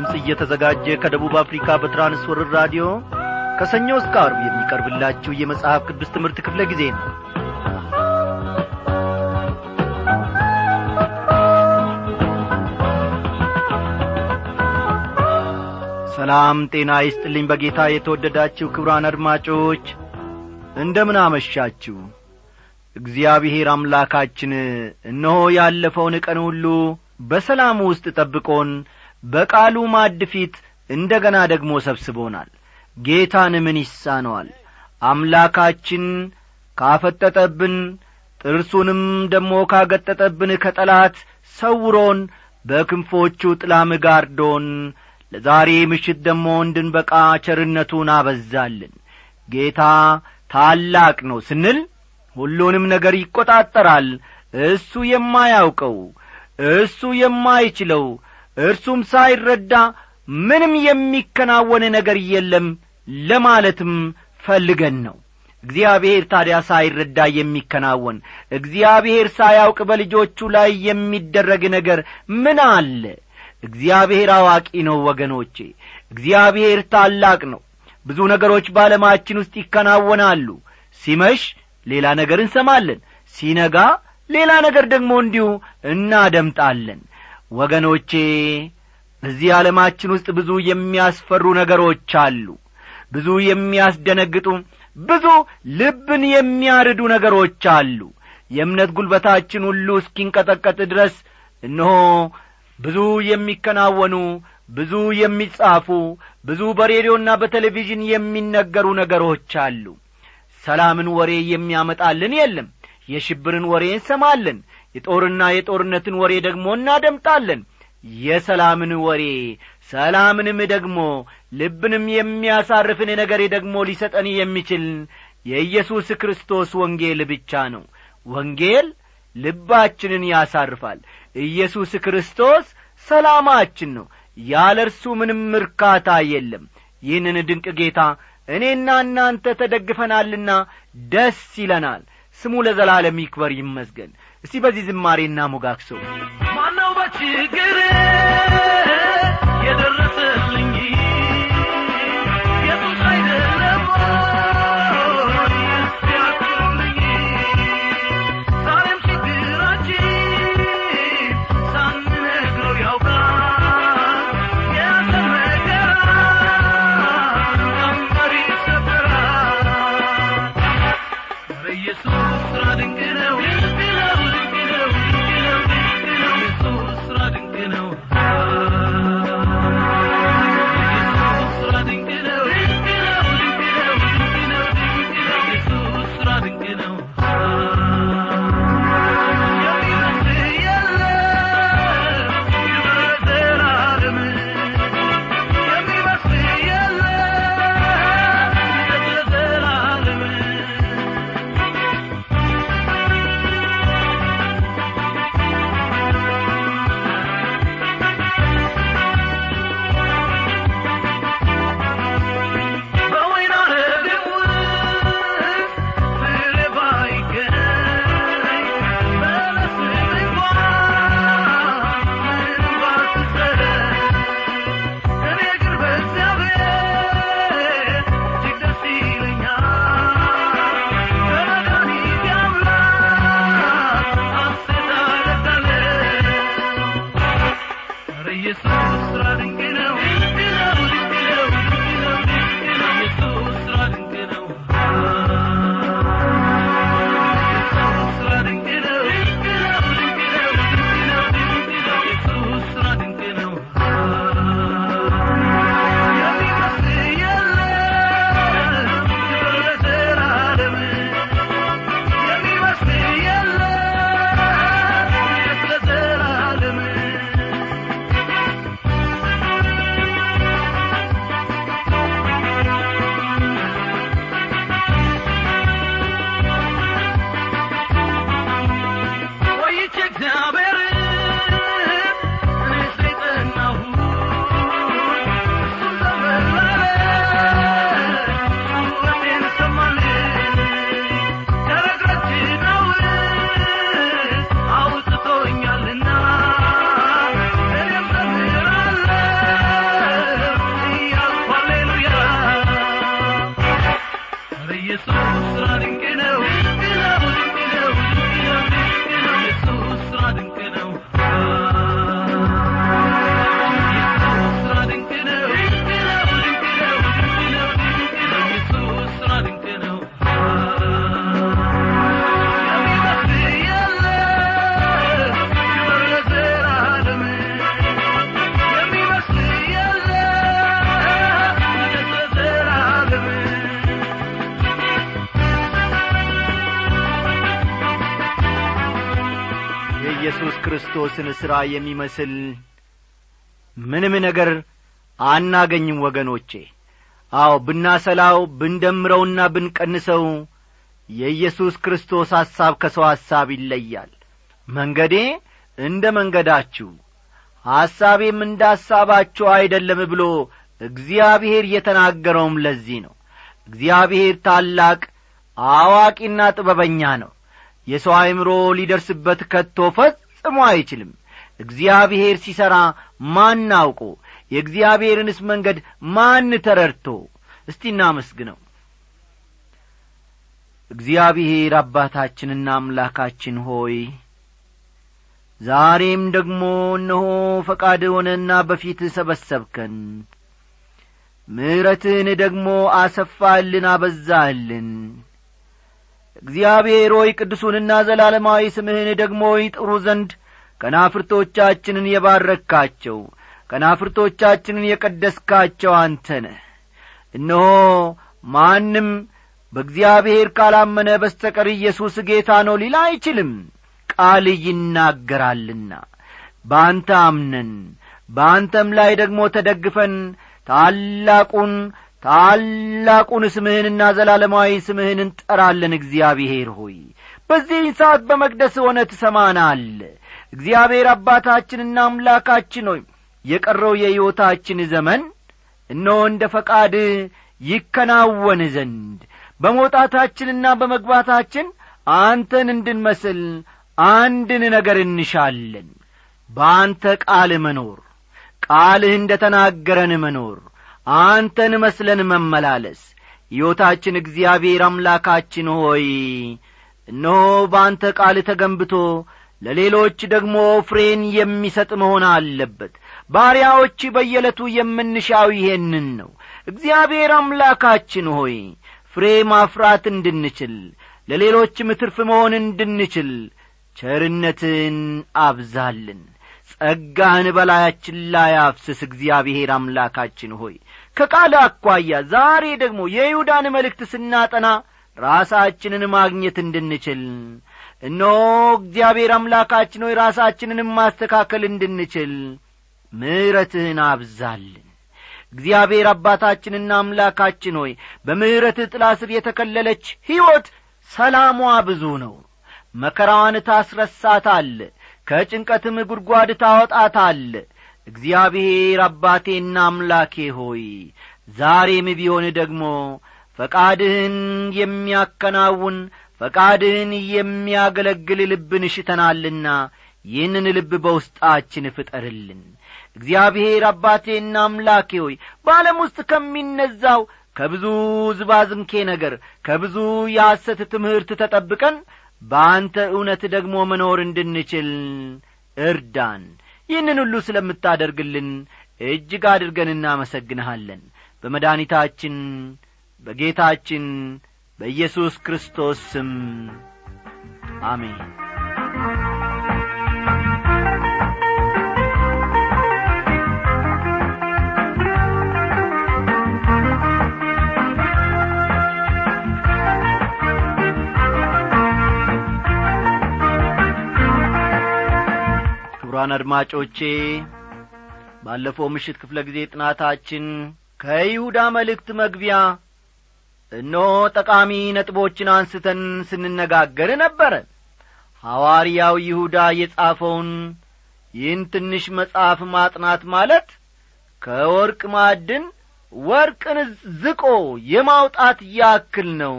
ድምፅ እየተዘጋጀ ከደቡብ አፍሪካ በትራንስወርር ራዲዮ ከሰኞ እስከ አርብ የሚቀርብላችሁ የመጽሐፍ ቅዱስ ትምህርት ክፍለ ጊዜ ነው። ሰላም ጤና ይስጥልኝ በጌታ የተወደዳችሁ ክብራን አድማጮች እንደምን አመሻችሁ? እግዚአብሔር አምላካችን እነሆ ያለፈውን ቀን ሁሉ በሰላም ውስጥ ጠብቆን በቃሉ ማድ ፊት እንደ ገና ደግሞ ሰብስቦናል። ጌታን ምን ይሳነዋል? አምላካችን ካፈጠጠብን ጥርሱንም ደሞ ካገጠጠብን ከጠላት ሰውሮን በክንፎቹ ጥላም ጋርዶን ለዛሬ ምሽት ደሞ እንድንበቃ ቸርነቱን አበዛልን። ጌታ ታላቅ ነው ስንል ሁሉንም ነገር ይቈጣጠራል እሱ የማያውቀው እሱ የማይችለው እርሱም ሳይረዳ ምንም የሚከናወን ነገር የለም ለማለትም ፈልገን ነው። እግዚአብሔር ታዲያ ሳይረዳ የሚከናወን እግዚአብሔር ሳያውቅ በልጆቹ ላይ የሚደረግ ነገር ምን አለ? እግዚአብሔር አዋቂ ነው ወገኖቼ እግዚአብሔር ታላቅ ነው። ብዙ ነገሮች በዓለማችን ውስጥ ይከናወናሉ። ሲመሽ ሌላ ነገር እንሰማለን ሲነጋ ሌላ ነገር ደግሞ እንዲሁ እናደምጣለን ወገኖቼ በዚህ ዓለማችን ውስጥ ብዙ የሚያስፈሩ ነገሮች አሉ። ብዙ የሚያስደነግጡ ብዙ ልብን የሚያርዱ ነገሮች አሉ። የእምነት ጒልበታችን ሁሉ እስኪንቀጠቀጥ ድረስ እነሆ ብዙ የሚከናወኑ ብዙ የሚጻፉ ብዙ በሬዲዮና በቴሌቪዥን የሚነገሩ ነገሮች አሉ። ሰላምን ወሬ የሚያመጣልን የለም። የሽብርን ወሬ እንሰማለን የጦርና የጦርነትን ወሬ ደግሞ እናደምጣለን። የሰላምን ወሬ ሰላምንም ደግሞ ልብንም የሚያሳርፍን ነገር ደግሞ ሊሰጠን የሚችል የኢየሱስ ክርስቶስ ወንጌል ብቻ ነው። ወንጌል ልባችንን ያሳርፋል። ኢየሱስ ክርስቶስ ሰላማችን ነው። ያለ እርሱ ምንም እርካታ የለም። ይህንን ድንቅ ጌታ እኔና እናንተ ተደግፈናልና ደስ ይለናል። ስሙ ለዘላለም ይክበር ይመስገን እስቲ በዚህ ዝማሬና ሞጋክሰው ማነው በችግር ክርስቶስን ሥራ የሚመስል ምንም ነገር አናገኝም ወገኖቼ። አዎ ብናሰላው ብንደምረውና ብንቀንሰው የኢየሱስ ክርስቶስ ሐሳብ ከሰው ሐሳብ ይለያል። መንገዴ እንደ መንገዳችሁ ሐሳቤም እንደ ሐሳባችሁ አይደለም ብሎ እግዚአብሔር የተናገረውም ለዚህ ነው። እግዚአብሔር ታላቅ አዋቂና ጥበበኛ ነው። የሰው አእምሮ ሊደርስበት ከቶ ፈጽሞ አይችልም። እግዚአብሔር ሲሠራ ማን አውቆ? የእግዚአብሔርንስ መንገድ ማን ተረድቶ? እስቲ እናመስግነው። እግዚአብሔር አባታችንና አምላካችን ሆይ ዛሬም ደግሞ እነሆ ፈቃድ ሆነና በፊት ሰበሰብከን። ምሕረትህን ደግሞ አሰፋልን አበዛህልን እግዚአብሔር ሆይ ቅዱሱንና ዘላለማዊ ስምህን ደግሞ ይጥሩ ዘንድ ከናፍርቶቻችንን የባረካቸው ከናፍርቶቻችንን የቀደስካቸው አንተ ነህ። እነሆ ማንም በእግዚአብሔር ካላመነ በስተቀር ኢየሱስ ጌታ ነው ሊል አይችልም። ቃል ይናገራልና በአንተ አምነን በአንተም ላይ ደግሞ ተደግፈን ታላቁን ታላቁን ስምህንና ዘላለማዊ ስምህን እንጠራለን። እግዚአብሔር ሆይ በዚህ ሰዓት በመቅደስ ሆነ ትሰማናል። እግዚአብሔር አባታችንና አምላካችን ሆይ የቀረው የሕይወታችን ዘመን እነሆ እንደ ፈቃድ ይከናወን ዘንድ በመውጣታችንና በመግባታችን አንተን እንድንመስል አንድን ነገር እንሻለን። በአንተ ቃል መኖር ቃልህ እንደ ተናገረን መኖር አንተን መስለን መመላለስ። ሕይወታችን እግዚአብሔር አምላካችን ሆይ እነሆ በአንተ ቃል ተገንብቶ ለሌሎች ደግሞ ፍሬን የሚሰጥ መሆን አለበት። ባሪያዎች በየዕለቱ የምንሻው ይሄንን ነው። እግዚአብሔር አምላካችን ሆይ ፍሬ ማፍራት እንድንችል ለሌሎችም ትርፍ መሆን እንድንችል ቸርነትን አብዛልን። ጸጋህን በላያችን ላይ አፍስስ። እግዚአብሔር አምላካችን ሆይ ከቃል አኳያ ዛሬ ደግሞ የይሁዳን መልእክት ስናጠና ራሳችንን ማግኘት እንድንችል እነሆ እግዚአብሔር አምላካችን ሆይ ራሳችንንም ማስተካከል እንድንችል ምሕረትህን አብዛልን። እግዚአብሔር አባታችንና አምላካችን ሆይ በምሕረትህ ጥላ ስር የተከለለች ሕይወት ሰላሟ ብዙ ነው። መከራዋን ታስረሳታል ከጭንቀትም ጉድጓድ ታወጣታል እግዚአብሔር አባቴና አምላኬ ሆይ ዛሬም ቢሆን ደግሞ ፈቃድህን የሚያከናውን ፈቃድህን የሚያገለግል ልብን እሽተናልና ይህንን ልብ በውስጣችን ፍጠርልን። እግዚአብሔር አባቴና አምላኬ ሆይ በዓለም ውስጥ ከሚነዛው ከብዙ ዝባዝንኬ ነገር ከብዙ የሐሰት ትምህርት ተጠብቀን በአንተ እውነት ደግሞ መኖር እንድንችል እርዳን ይህንን ሁሉ ስለምታደርግልን እጅግ አድርገን እናመሰግንሃለን። በመድኒታችን በጌታችን በኢየሱስ ክርስቶስ ስም አሜን ክቡራን አድማጮቼ ባለፈው ምሽት ክፍለ ጊዜ ጥናታችን ከይሁዳ መልእክት መግቢያ እነሆ ጠቃሚ ነጥቦችን አንስተን ስንነጋገር ነበረ። ሐዋርያው ይሁዳ የጻፈውን ይህን ትንሽ መጽሐፍ ማጥናት ማለት ከወርቅ ማዕድን ወርቅን ዝቆ የማውጣት ያክል ነው።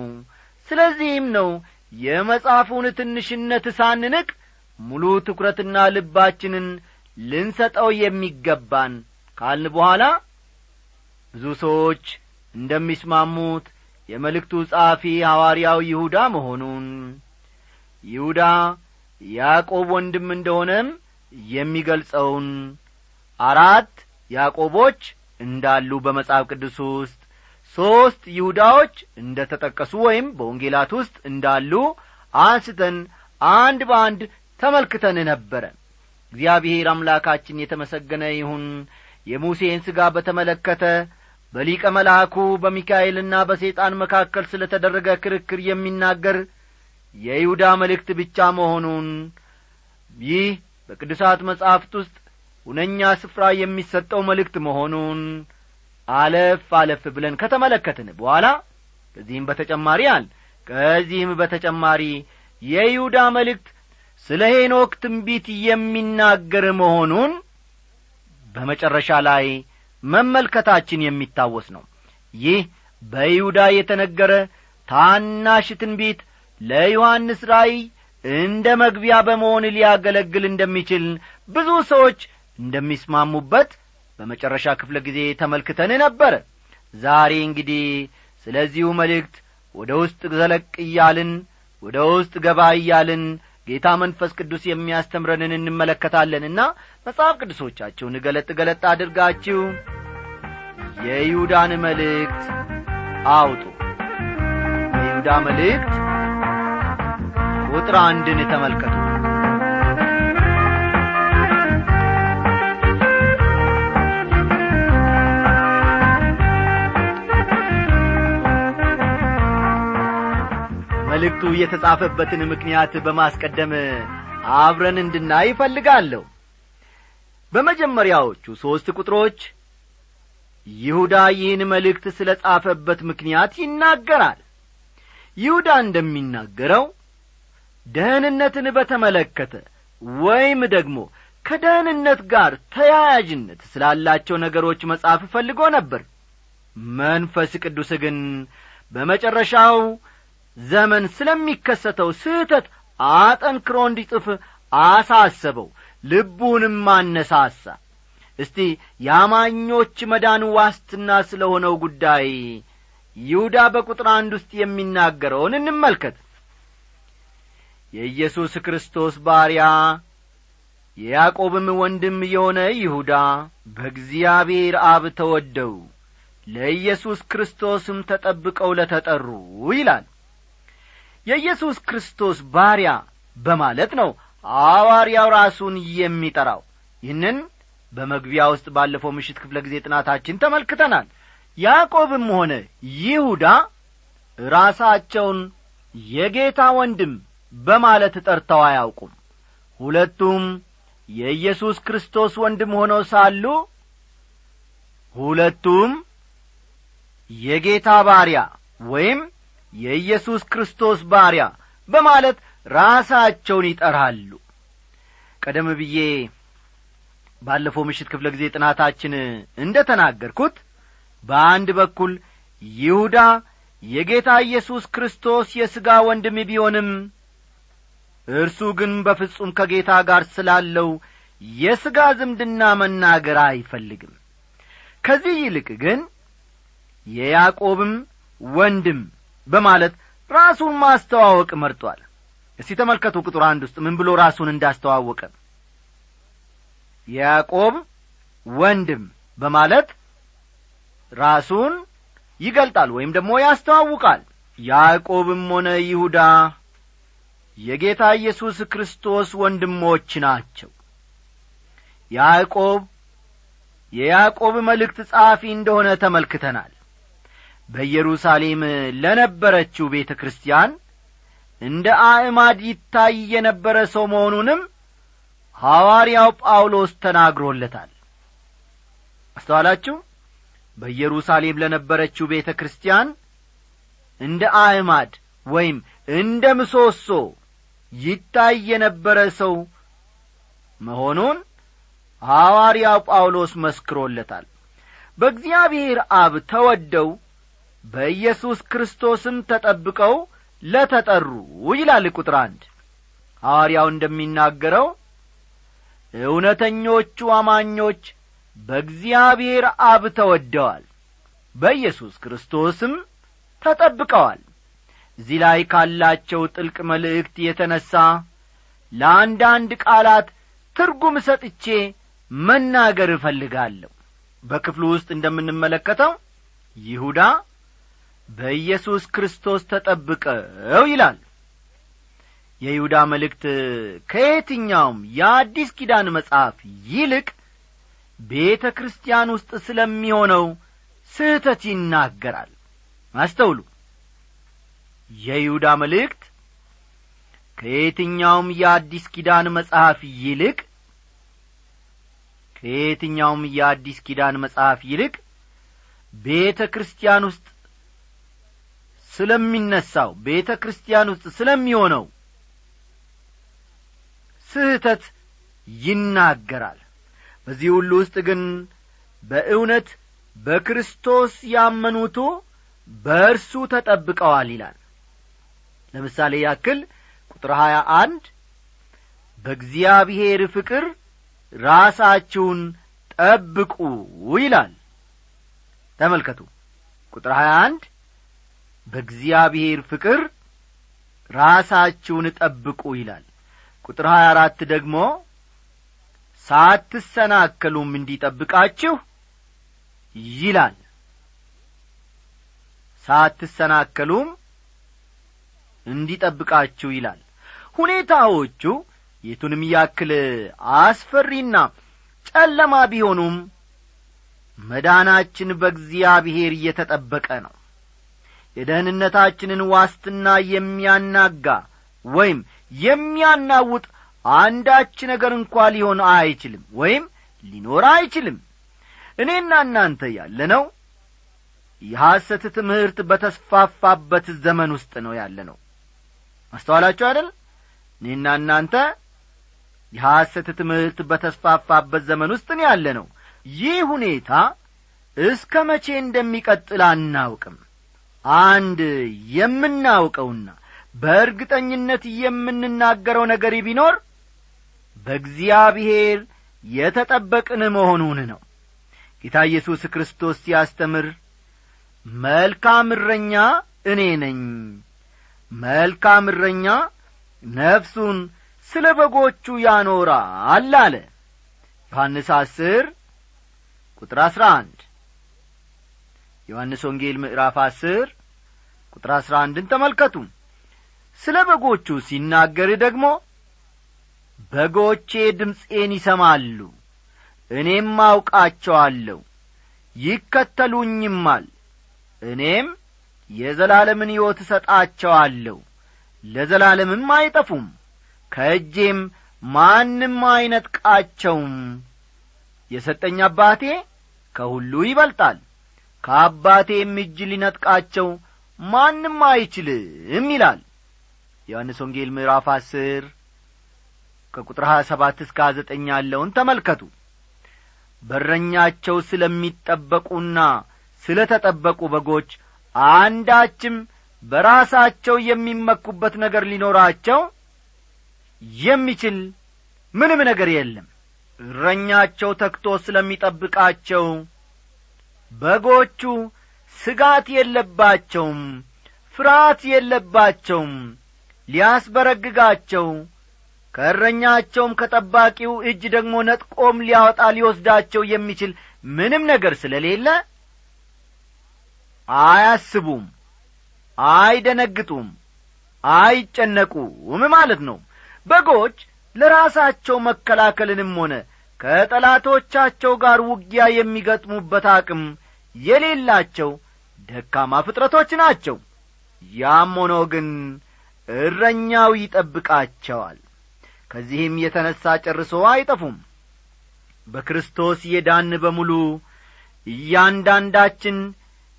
ስለዚህም ነው የመጽሐፉን ትንሽነት ሳንንቅ ሙሉ ትኩረትና ልባችንን ልንሰጠው የሚገባን ካልን በኋላ ብዙ ሰዎች እንደሚስማሙት የመልእክቱ ጸሐፊ ሐዋርያው ይሁዳ መሆኑን ይሁዳ ያዕቆብ ወንድም እንደሆነም የሚገልጸውን አራት ያዕቆቦች እንዳሉ በመጽሐፍ ቅዱስ ውስጥ ሦስት ይሁዳዎች እንደ ተጠቀሱ ወይም በወንጌላት ውስጥ እንዳሉ አንስተን አንድ በአንድ ተመልክተን ነበረ። እግዚአብሔር አምላካችን የተመሰገነ ይሁን። የሙሴን ሥጋ በተመለከተ በሊቀ መልአኩ በሚካኤልና በሰይጣን መካከል ስለ ተደረገ ክርክር የሚናገር የይሁዳ መልእክት ብቻ መሆኑን ይህ በቅዱሳት መጻሕፍት ውስጥ ሁነኛ ስፍራ የሚሰጠው መልእክት መሆኑን አለፍ አለፍ ብለን ከተመለከትን በኋላ ከዚህም በተጨማሪ አል ከዚህም በተጨማሪ የይሁዳ መልእክት ስለ ሄኖክ ትንቢት የሚናገር መሆኑን በመጨረሻ ላይ መመልከታችን የሚታወስ ነው። ይህ በይሁዳ የተነገረ ታናሽ ትንቢት ለዮሐንስ ራእይ እንደ መግቢያ በመሆን ሊያገለግል እንደሚችል ብዙ ሰዎች እንደሚስማሙበት በመጨረሻ ክፍለ ጊዜ ተመልክተን ነበረ ዛሬ እንግዲህ ስለዚሁ መልእክት ወደ ውስጥ ዘለቅ እያልን ወደ ውስጥ ገባ እያልን ጌታ መንፈስ ቅዱስ የሚያስተምረንን እንመለከታለንና መጽሐፍ ቅዱሶቻችሁን ገለጥ ገለጥ አድርጋችሁ የይሁዳን መልእክት አውጡ። የይሁዳ መልእክት ቁጥር አንድን ተመልከቱ መልእክቱ የተጻፈበትን ምክንያት በማስቀደም አብረን እንድናይ ይፈልጋለሁ በመጀመሪያዎቹ ሦስት ቁጥሮች ይሁዳ ይህን መልእክት ስለ ጻፈበት ምክንያት ይናገራል። ይሁዳ እንደሚናገረው ደህንነትን በተመለከተ ወይም ደግሞ ከደህንነት ጋር ተያያዥነት ስላላቸው ነገሮች መጻፍ ፈልጎ ነበር። መንፈስ ቅዱስ ግን በመጨረሻው ዘመን ስለሚከሰተው ስህተት አጠንክሮ እንዲጽፍ አሳሰበው ልቡንም አነሳሳ። እስቲ የአማኞች መዳን ዋስትና ስለ ሆነው ጉዳይ ይሁዳ በቁጥር አንድ ውስጥ የሚናገረውን እንመልከት። የኢየሱስ ክርስቶስ ባሪያ የያዕቆብም ወንድም የሆነ ይሁዳ በእግዚአብሔር አብ ተወደው ለኢየሱስ ክርስቶስም ተጠብቀው ለተጠሩ ይላል የኢየሱስ ክርስቶስ ባሪያ በማለት ነው ሐዋርያው ራሱን የሚጠራው። ይህንን በመግቢያ ውስጥ ባለፈው ምሽት ክፍለ ጊዜ ጥናታችን ተመልክተናል። ያዕቆብም ሆነ ይሁዳ ራሳቸውን የጌታ ወንድም በማለት ጠርተው አያውቁም። ሁለቱም የኢየሱስ ክርስቶስ ወንድም ሆነው ሳሉ ሁለቱም የጌታ ባሪያ ወይም የኢየሱስ ክርስቶስ ባሪያ በማለት ራሳቸውን ይጠራሉ። ቀደም ብዬ ባለፈው ምሽት ክፍለ ጊዜ ጥናታችን እንደ ተናገርኩት በአንድ በኩል ይሁዳ የጌታ ኢየሱስ ክርስቶስ የሥጋ ወንድም ቢሆንም እርሱ ግን በፍጹም ከጌታ ጋር ስላለው የሥጋ ዝምድና መናገር አይፈልግም። ከዚህ ይልቅ ግን የያዕቆብም ወንድም በማለት ራሱን ማስተዋወቅ መርጧል። እስቲ ተመልከቱ ቁጥር አንድ ውስጥ ምን ብሎ ራሱን እንዳስተዋወቀ። የያዕቆብ ወንድም በማለት ራሱን ይገልጣል ወይም ደግሞ ያስተዋውቃል። ያዕቆብም ሆነ ይሁዳ የጌታ ኢየሱስ ክርስቶስ ወንድሞች ናቸው። ያዕቆብ የያዕቆብ መልእክት ጸሐፊ እንደሆነ ተመልክተናል በኢየሩሳሌም ለነበረችው ቤተ ክርስቲያን እንደ አዕማድ ይታይ የነበረ ሰው መሆኑንም ሐዋርያው ጳውሎስ ተናግሮለታል። አስተዋላችሁ? በኢየሩሳሌም ለነበረችው ቤተ ክርስቲያን እንደ አዕማድ ወይም እንደ ምሰሶ ይታይ የነበረ ሰው መሆኑን ሐዋርያው ጳውሎስ መስክሮለታል። በእግዚአብሔር አብ ተወደው በኢየሱስ ክርስቶስም ተጠብቀው ለተጠሩ ይላል ቁጥር አንድ። ሐዋርያው እንደሚናገረው እውነተኞቹ አማኞች በእግዚአብሔር አብ ተወደዋል በኢየሱስ ክርስቶስም ተጠብቀዋል። እዚህ ላይ ካላቸው ጥልቅ መልእክት የተነሣ ለአንዳንድ ቃላት ትርጉም ሰጥቼ መናገር እፈልጋለሁ። በክፍሉ ውስጥ እንደምንመለከተው ይሁዳ በኢየሱስ ክርስቶስ ተጠብቀው ይላል። የይሁዳ መልእክት ከየትኛውም የአዲስ ኪዳን መጽሐፍ ይልቅ ቤተ ክርስቲያን ውስጥ ስለሚሆነው ስህተት ይናገራል። አስተውሉ። የይሁዳ መልእክት ከየትኛውም የአዲስ ኪዳን መጽሐፍ ይልቅ ከየትኛውም የአዲስ ኪዳን መጽሐፍ ይልቅ ቤተ ክርስቲያን ውስጥ ስለሚነሳው ቤተ ክርስቲያን ውስጥ ስለሚሆነው ስህተት ይናገራል። በዚህ ሁሉ ውስጥ ግን በእውነት በክርስቶስ ያመኑቱ በእርሱ ተጠብቀዋል ይላል። ለምሳሌ ያክል ቁጥር ሀያ አንድ በእግዚአብሔር ፍቅር ራሳችሁን ጠብቁ ይላል። ተመልከቱ። ቁጥር ሀያ አንድ በእግዚአብሔር ፍቅር ራሳችሁን ጠብቁ ይላል። ቁጥር ሀያ አራት ደግሞ ሳትሰናከሉም እንዲጠብቃችሁ ይላል። ሳትሰናከሉም እንዲጠብቃችሁ ይላል። ሁኔታዎቹ የቱንም ያክል አስፈሪና ጨለማ ቢሆኑም መዳናችን በእግዚአብሔር እየተጠበቀ ነው የደህንነታችንን ዋስትና የሚያናጋ ወይም የሚያናውጥ አንዳች ነገር እንኳ ሊሆን አይችልም ወይም ሊኖር አይችልም። እኔና እናንተ ያለነው የሐሰት ትምህርት በተስፋፋበት ዘመን ውስጥ ነው ያለ ነው አስተዋላችሁ አይደል? እኔና እናንተ የሐሰት ትምህርት በተስፋፋበት ዘመን ውስጥ ነው ያለ ነው ይህ ሁኔታ እስከ መቼ እንደሚቀጥል አናውቅም አንድ የምናውቀውና በእርግጠኝነት የምንናገረው ነገር ቢኖር በእግዚአብሔር የተጠበቅን መሆኑን ነው። ጌታ ኢየሱስ ክርስቶስ ሲያስተምር መልካም እረኛ እኔ ነኝ መልካም እረኛ ነፍሱን ስለ በጎቹ ያኖራል አለ። ዮሐንስ አስር ቁጥር አሥራ አንድ ዮሐንስ ወንጌል ምዕራፍ አስር ቁጥር አሥራ አንድን ተመልከቱ። ስለ በጎቹ ሲናገር ደግሞ በጎቼ ድምፄን ይሰማሉ እኔም አውቃቸዋለሁ ይከተሉኝማል እኔም የዘላለምን ሕይወት እሰጣቸዋለሁ ለዘላለምም አይጠፉም ከእጄም ማንም አይነጥቃቸውም። የሰጠኝ አባቴ ከሁሉ ይበልጣል ከአባቴም እጅ ሊነጥቃቸው ማንም አይችልም ይላል። ዮሐንስ ወንጌል ምዕራፍ አስር ከቁጥር ሀያ ሰባት እስከ ዘጠኝ ያለውን ተመልከቱ። በረኛቸው ስለሚጠበቁና ስለ ተጠበቁ በጎች አንዳችም በራሳቸው የሚመኩበት ነገር ሊኖራቸው የሚችል ምንም ነገር የለም። እረኛቸው ተክቶ ስለሚጠብቃቸው በጎቹ ስጋት የለባቸውም ፍርሃት የለባቸውም። ሊያስበረግጋቸው ከእረኛቸውም ከጠባቂው እጅ ደግሞ ነጥቆም ሊያወጣ ሊወስዳቸው የሚችል ምንም ነገር ስለሌለ አያስቡም አይደነግጡም አይጨነቁም ማለት ነው። በጎች ለራሳቸው መከላከልንም ሆነ ከጠላቶቻቸው ጋር ውጊያ የሚገጥሙበት አቅም የሌላቸው ደካማ ፍጥረቶች ናቸው። ያም ሆኖ ግን እረኛው ይጠብቃቸዋል። ከዚህም የተነሣ ጨርሶ አይጠፉም። በክርስቶስ የዳን በሙሉ እያንዳንዳችን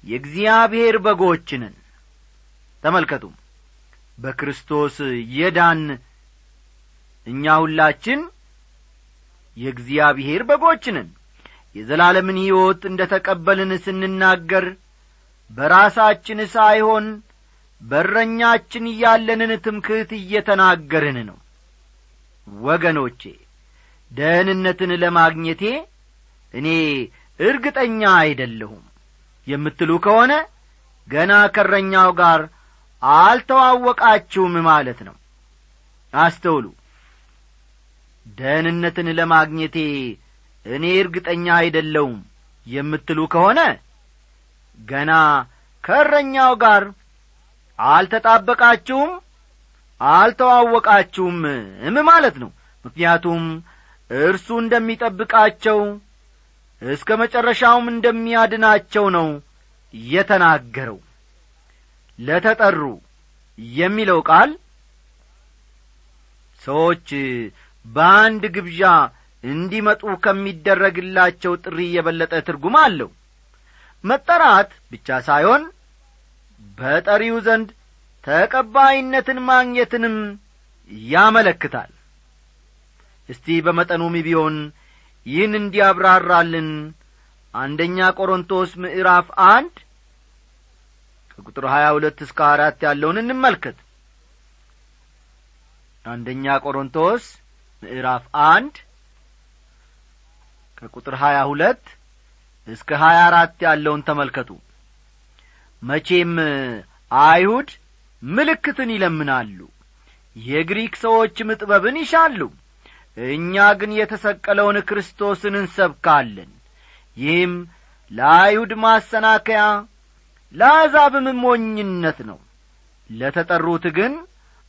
የእግዚአብሔር በጎች ነን። ተመልከቱ በክርስቶስ የዳን እኛ ሁላችን የእግዚአብሔር በጎች ነን የዘላለምን ሕይወት እንደ ተቀበልን ስንናገር በራሳችን ሳይሆን በረኛችን ያለንን ትምክህት እየተናገርን ነው። ወገኖቼ ደህንነትን ለማግኘቴ እኔ እርግጠኛ አይደለሁም። የምትሉ ከሆነ ገና ከረኛው ጋር አልተዋወቃችሁም ማለት ነው። አስተውሉ። ደህንነትን ለማግኘቴ እኔ እርግጠኛ አይደለውም የምትሉ ከሆነ ገና ከእረኛው ጋር አልተጣበቃችሁም አልተዋወቃችሁም እም ማለት ነው። ምክንያቱም እርሱ እንደሚጠብቃቸው እስከ መጨረሻውም እንደሚያድናቸው ነው የተናገረው። ለተጠሩ የሚለው ቃል ሰዎች በአንድ ግብዣ እንዲመጡ ከሚደረግላቸው ጥሪ የበለጠ ትርጉም አለው። መጠራት ብቻ ሳይሆን በጠሪው ዘንድ ተቀባይነትን ማግኘትንም ያመለክታል። እስቲ በመጠኑም ቢሆን ይህን እንዲያብራራልን አንደኛ ቆሮንቶስ ምዕራፍ አንድ ከቁጥር ሀያ ሁለት እስከ አራት ያለውን እንመልከት። አንደኛ ቆሮንቶስ ምዕራፍ አንድ ከቁጥር ሀያ ሁለት እስከ ሀያ አራት ያለውን ተመልከቱ። መቼም አይሁድ ምልክትን ይለምናሉ የግሪክ ሰዎችም ጥበብን ይሻሉ። እኛ ግን የተሰቀለውን ክርስቶስን እንሰብካለን። ይህም ለአይሁድ ማሰናከያ ለአሕዛብም ሞኝነት ነው። ለተጠሩት ግን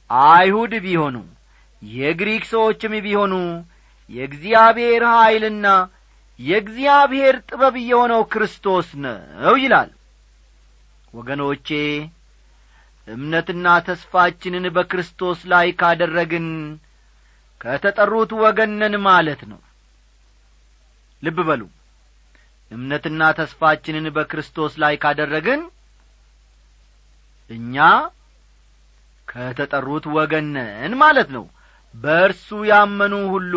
አይሁድ ቢሆኑ የግሪክ ሰዎችም ቢሆኑ የእግዚአብሔር ኀይልና የእግዚአብሔር ጥበብ የሆነው ክርስቶስ ነው ይላል። ወገኖቼ እምነትና ተስፋችንን በክርስቶስ ላይ ካደረግን ከተጠሩት ወገነን ማለት ነው። ልብ በሉ። እምነትና ተስፋችንን በክርስቶስ ላይ ካደረግን እኛ ከተጠሩት ወገነን ማለት ነው። በእርሱ ያመኑ ሁሉ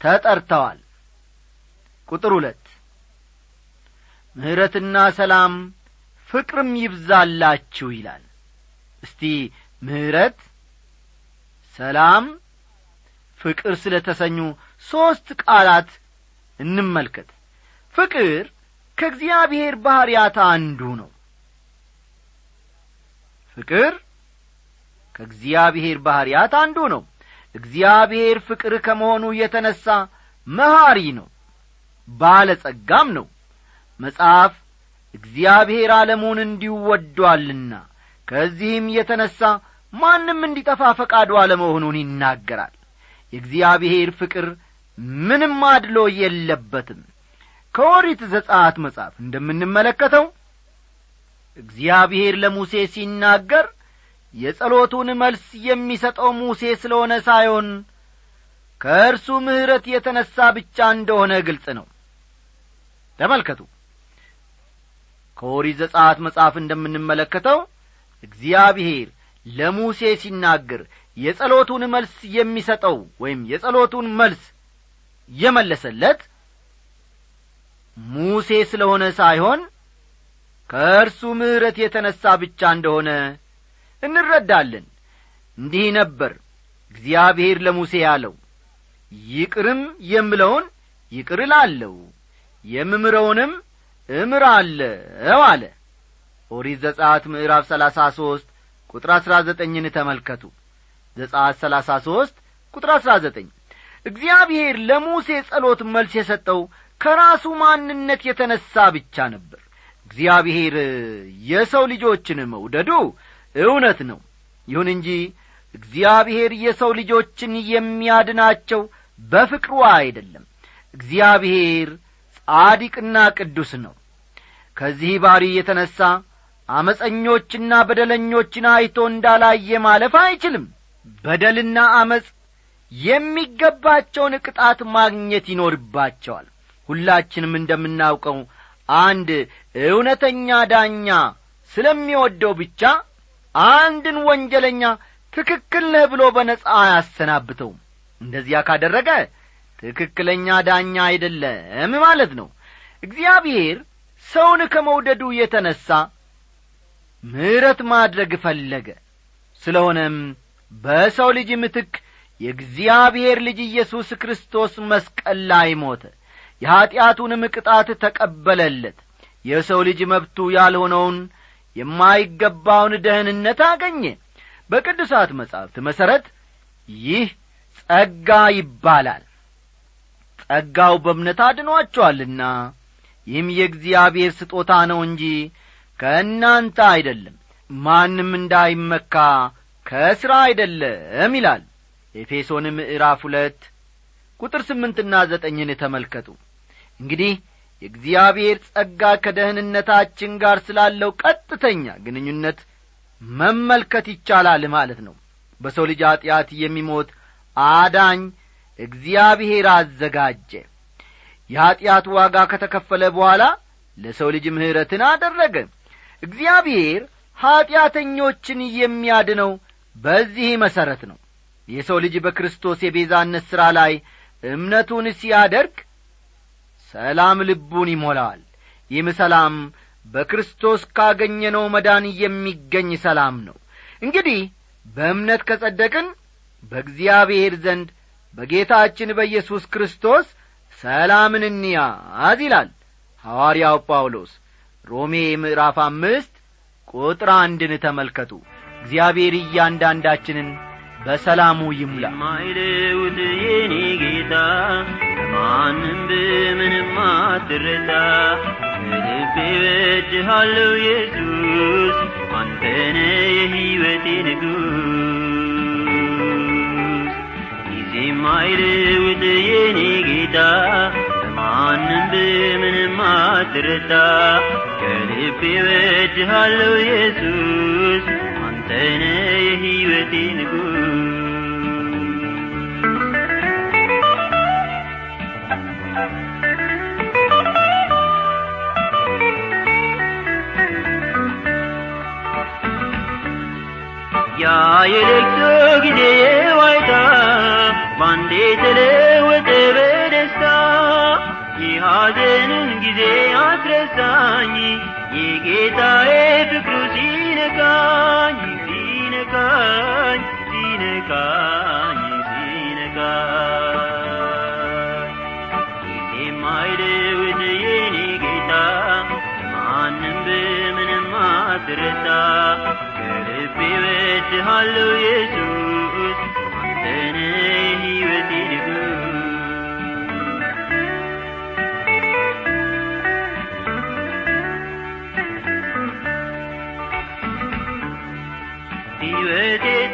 ተጠርተዋል ቁጥር ሁለት። ምሕረትና ሰላም ፍቅርም ይብዛላችሁ ይላል። እስቲ ምሕረት ሰላም ፍቅር ስለ ተሰኙ ሦስት ቃላት እንመልከት። ፍቅር ከእግዚአብሔር ባሕርያት አንዱ ነው። ፍቅር ከእግዚአብሔር ባሕርያት አንዱ ነው። እግዚአብሔር ፍቅር ከመሆኑ የተነሣ መሐሪ ነው ባለ ጸጋም ነው። መጽሐፍ እግዚአብሔር ዓለሙን እንዲሁ ከዚህም የተነሣ ማንም እንዲጠፋ ፈቃዱ አለመሆኑን ይናገራል። የእግዚአብሔር ፍቅር ምንም አድሎ የለበትም። ከኦሪት ዘጻት መጽሐፍ እንደምንመለከተው እግዚአብሔር ለሙሴ ሲናገር የጸሎቱን መልስ የሚሰጠው ሙሴ ስለሆነ ሳይሆን ከእርሱ ምሕረት የተነሣ ብቻ እንደሆነ ግልጽ ነው ተመልከቱ። ከኦሪት ዘጻት መጽሐፍ እንደምንመለከተው እግዚአብሔር ለሙሴ ሲናገር የጸሎቱን መልስ የሚሰጠው ወይም የጸሎቱን መልስ የመለሰለት ሙሴ ስለሆነ ሳይሆን ከእርሱ ምሕረት የተነሣ ብቻ እንደሆነ እንረዳለን። እንዲህ ነበር እግዚአብሔር ለሙሴ ያለው። ይቅርም የምለውን ይቅር እላለሁ የምምረውንም እምራለሁ አለ። ኦሪት ዘጻት ምዕራፍ ሰላሳ ሦስት ቁጥር አሥራ ዘጠኝን ተመልከቱ። ዘጻት ሰላሳ ሦስት ቁጥር አሥራ ዘጠኝ እግዚአብሔር ለሙሴ ጸሎት መልስ የሰጠው ከራሱ ማንነት የተነሣ ብቻ ነበር። እግዚአብሔር የሰው ልጆችን መውደዱ እውነት ነው። ይሁን እንጂ እግዚአብሔር የሰው ልጆችን የሚያድናቸው በፍቅሩ አይደለም። እግዚአብሔር ጻዲቅና ቅዱስ ነው። ከዚህ ባሪ የተነሣ አመፀኞችና በደለኞችን አይቶ እንዳላየ ማለፍ አይችልም። በደልና አመፅ የሚገባቸውን ቅጣት ማግኘት ይኖርባቸዋል። ሁላችንም እንደምናውቀው አንድ እውነተኛ ዳኛ ስለሚወደው ብቻ አንድን ወንጀለኛ ትክክል ነህ ብሎ በነጻ አያሰናብተውም። እንደዚያ ካደረገ ትክክለኛ ዳኛ አይደለም ማለት ነው። እግዚአብሔር ሰውን ከመውደዱ የተነሣ ምሕረት ማድረግ ፈለገ። ስለሆነም በሰው ልጅ ምትክ የእግዚአብሔር ልጅ ኢየሱስ ክርስቶስ መስቀል ላይ ሞተ። የኀጢአቱንም ቅጣት ተቀበለለት። የሰው ልጅ መብቱ ያልሆነውን የማይገባውን ደህንነት አገኘ። በቅዱሳት መጻሕፍት መሠረት ይህ ጸጋ ይባላል ጸጋው በእምነት አድኗቸዋልና። ይህም የእግዚአብሔር ስጦታ ነው እንጂ ከእናንተ አይደለም። ማንም እንዳይመካ ከሥራ አይደለም ይላል። ኤፌሶን ምዕራፍ ሁለት ቁጥር ስምንትና ዘጠኝን ተመልከቱ። እንግዲህ የእግዚአብሔር ጸጋ ከደህንነታችን ጋር ስላለው ቀጥተኛ ግንኙነት መመልከት ይቻላል ማለት ነው። በሰው ልጅ ኀጢአት የሚሞት አዳኝ እግዚአብሔር አዘጋጀ። የኀጢአት ዋጋ ከተከፈለ በኋላ ለሰው ልጅ ምሕረትን አደረገ። እግዚአብሔር ኀጢአተኞችን የሚያድነው በዚህ መሠረት ነው። የሰው ልጅ በክርስቶስ የቤዛነት ሥራ ላይ እምነቱን ሲያደርግ ሰላም ልቡን ይሞላዋል ይህም ሰላም በክርስቶስ ካገኘነው መዳን የሚገኝ ሰላም ነው። እንግዲህ በእምነት ከጸደቅን በእግዚአብሔር ዘንድ በጌታችን በኢየሱስ ክርስቶስ ሰላምን እንያዝ ይላል ሐዋርያው ጳውሎስ። ሮሜ ምዕራፍ አምስት ቁጥር አንድን ተመልከቱ። እግዚአብሔር እያንዳንዳችንን በሰላሙ ይሙላ። የማይለውጥ የኔ ጌታ ማንም በምንም አትረታ በልቤ ወድሃለሁ ኢየሱስ አንተነ የሕይወቴ ንጉሥ የማይለውጥ የኔ ጌታ ማንም በምንም አትረታ ከልቤ ወድሃለሁ ኢየሱስ አንተነ የሕይወቴ ንጉሥ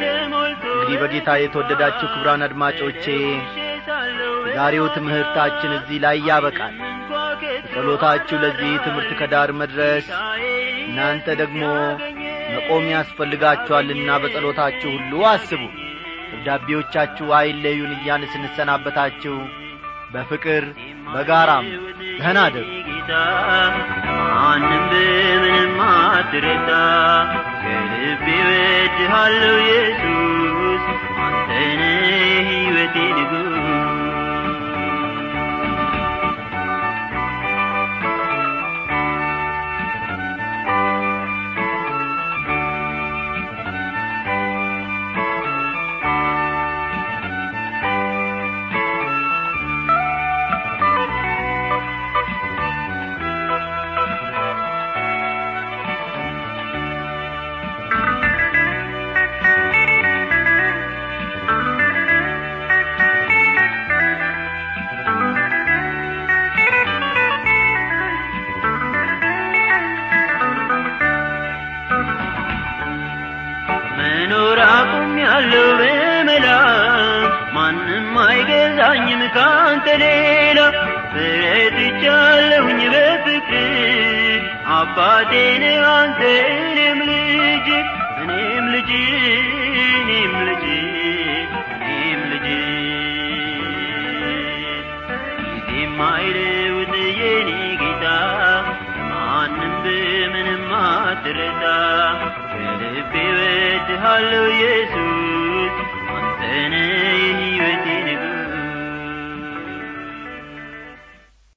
ተሞልቶ እንግዲህ በጌታ የተወደዳችሁ ክቡራን አድማጮቼ የዛሬው ትምህርታችን እዚህ ላይ ያበቃል። በጸሎታችሁ ለዚህ ትምህርት ከዳር መድረስ እናንተ ደግሞ መቆም ያስፈልጋችኋልና በጸሎታችሁ ሁሉ አስቡ። ደብዳቤዎቻችሁ አይለዩን እያን ስንሰናበታችሁ በፍቅር በጋራም ደህና ማንም በምንም አትረታ ከልቤ ወድሃለሁ ኢየሱስ